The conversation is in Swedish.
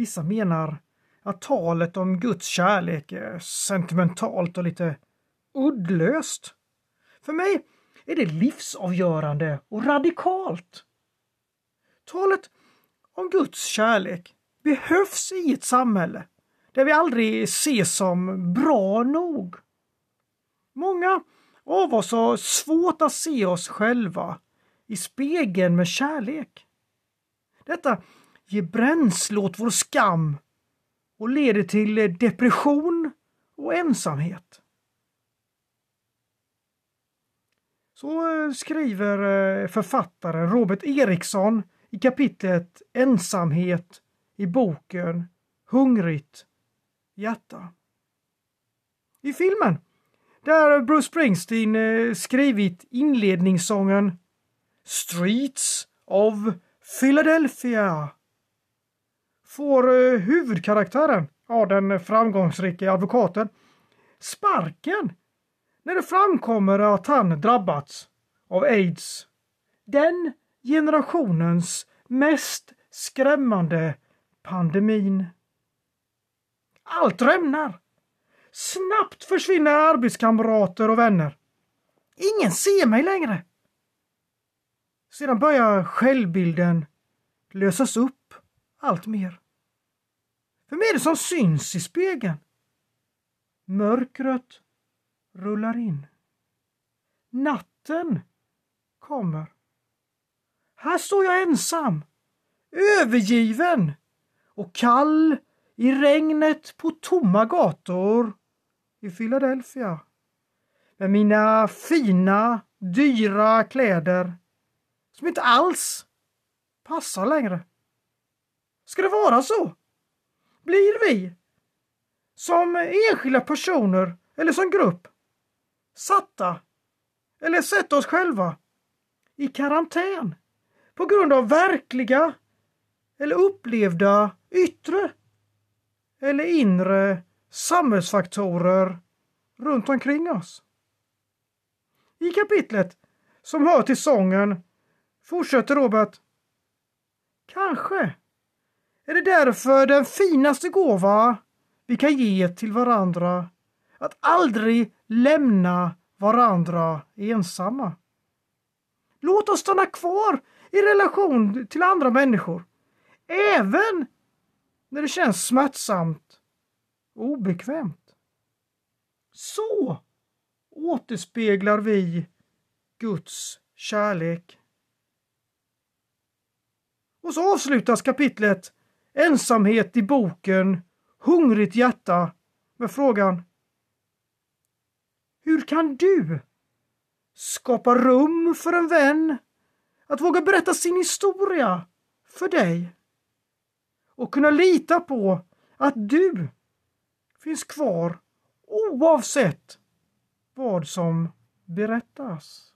Vissa menar att talet om Guds kärlek är sentimentalt och lite uddlöst. För mig är det livsavgörande och radikalt. Talet om Guds kärlek behövs i ett samhälle där vi aldrig ses som bra nog. Många av oss har svårt att se oss själva i spegeln med kärlek. Detta ger bränsle åt vår skam och leder till eh, depression och ensamhet. Så eh, skriver eh, författaren Robert Eriksson i kapitlet Ensamhet i boken Hungrigt hjärta. I filmen, där Bruce Springsteen skrivit inledningssången Streets of Philadelphia får eh, huvudkaraktären, ja den framgångsrika advokaten, sparken när det framkommer att han drabbats av aids. Den generationens mest skrämmande pandemin. Allt rämnar. Snabbt försvinner arbetskamrater och vänner. Ingen ser mig längre. Sedan börjar självbilden lösas upp allt mer. Vem är det som syns i spegeln? Mörkret rullar in. Natten kommer. Här står jag ensam, övergiven och kall i regnet på tomma gator i Philadelphia. Med mina fina, dyra kläder som inte alls passar längre. Ska det vara så? Blir vi, som enskilda personer eller som grupp, satta eller sätta oss själva i karantän på grund av verkliga eller upplevda yttre eller inre samhällsfaktorer runt omkring oss. I kapitlet som hör till sången fortsätter Robert. Kanske är det därför den finaste gåva vi kan ge till varandra att aldrig lämna varandra ensamma. Låt oss stanna kvar i relation till andra människor, även när det känns smärtsamt och obekvämt. Så återspeglar vi Guds kärlek. Och så avslutas kapitlet Ensamhet i boken Hungrigt hjärta med frågan Hur kan du skapa rum för en vän att våga berätta sin historia för dig och kunna lita på att du finns kvar oavsett vad som berättas?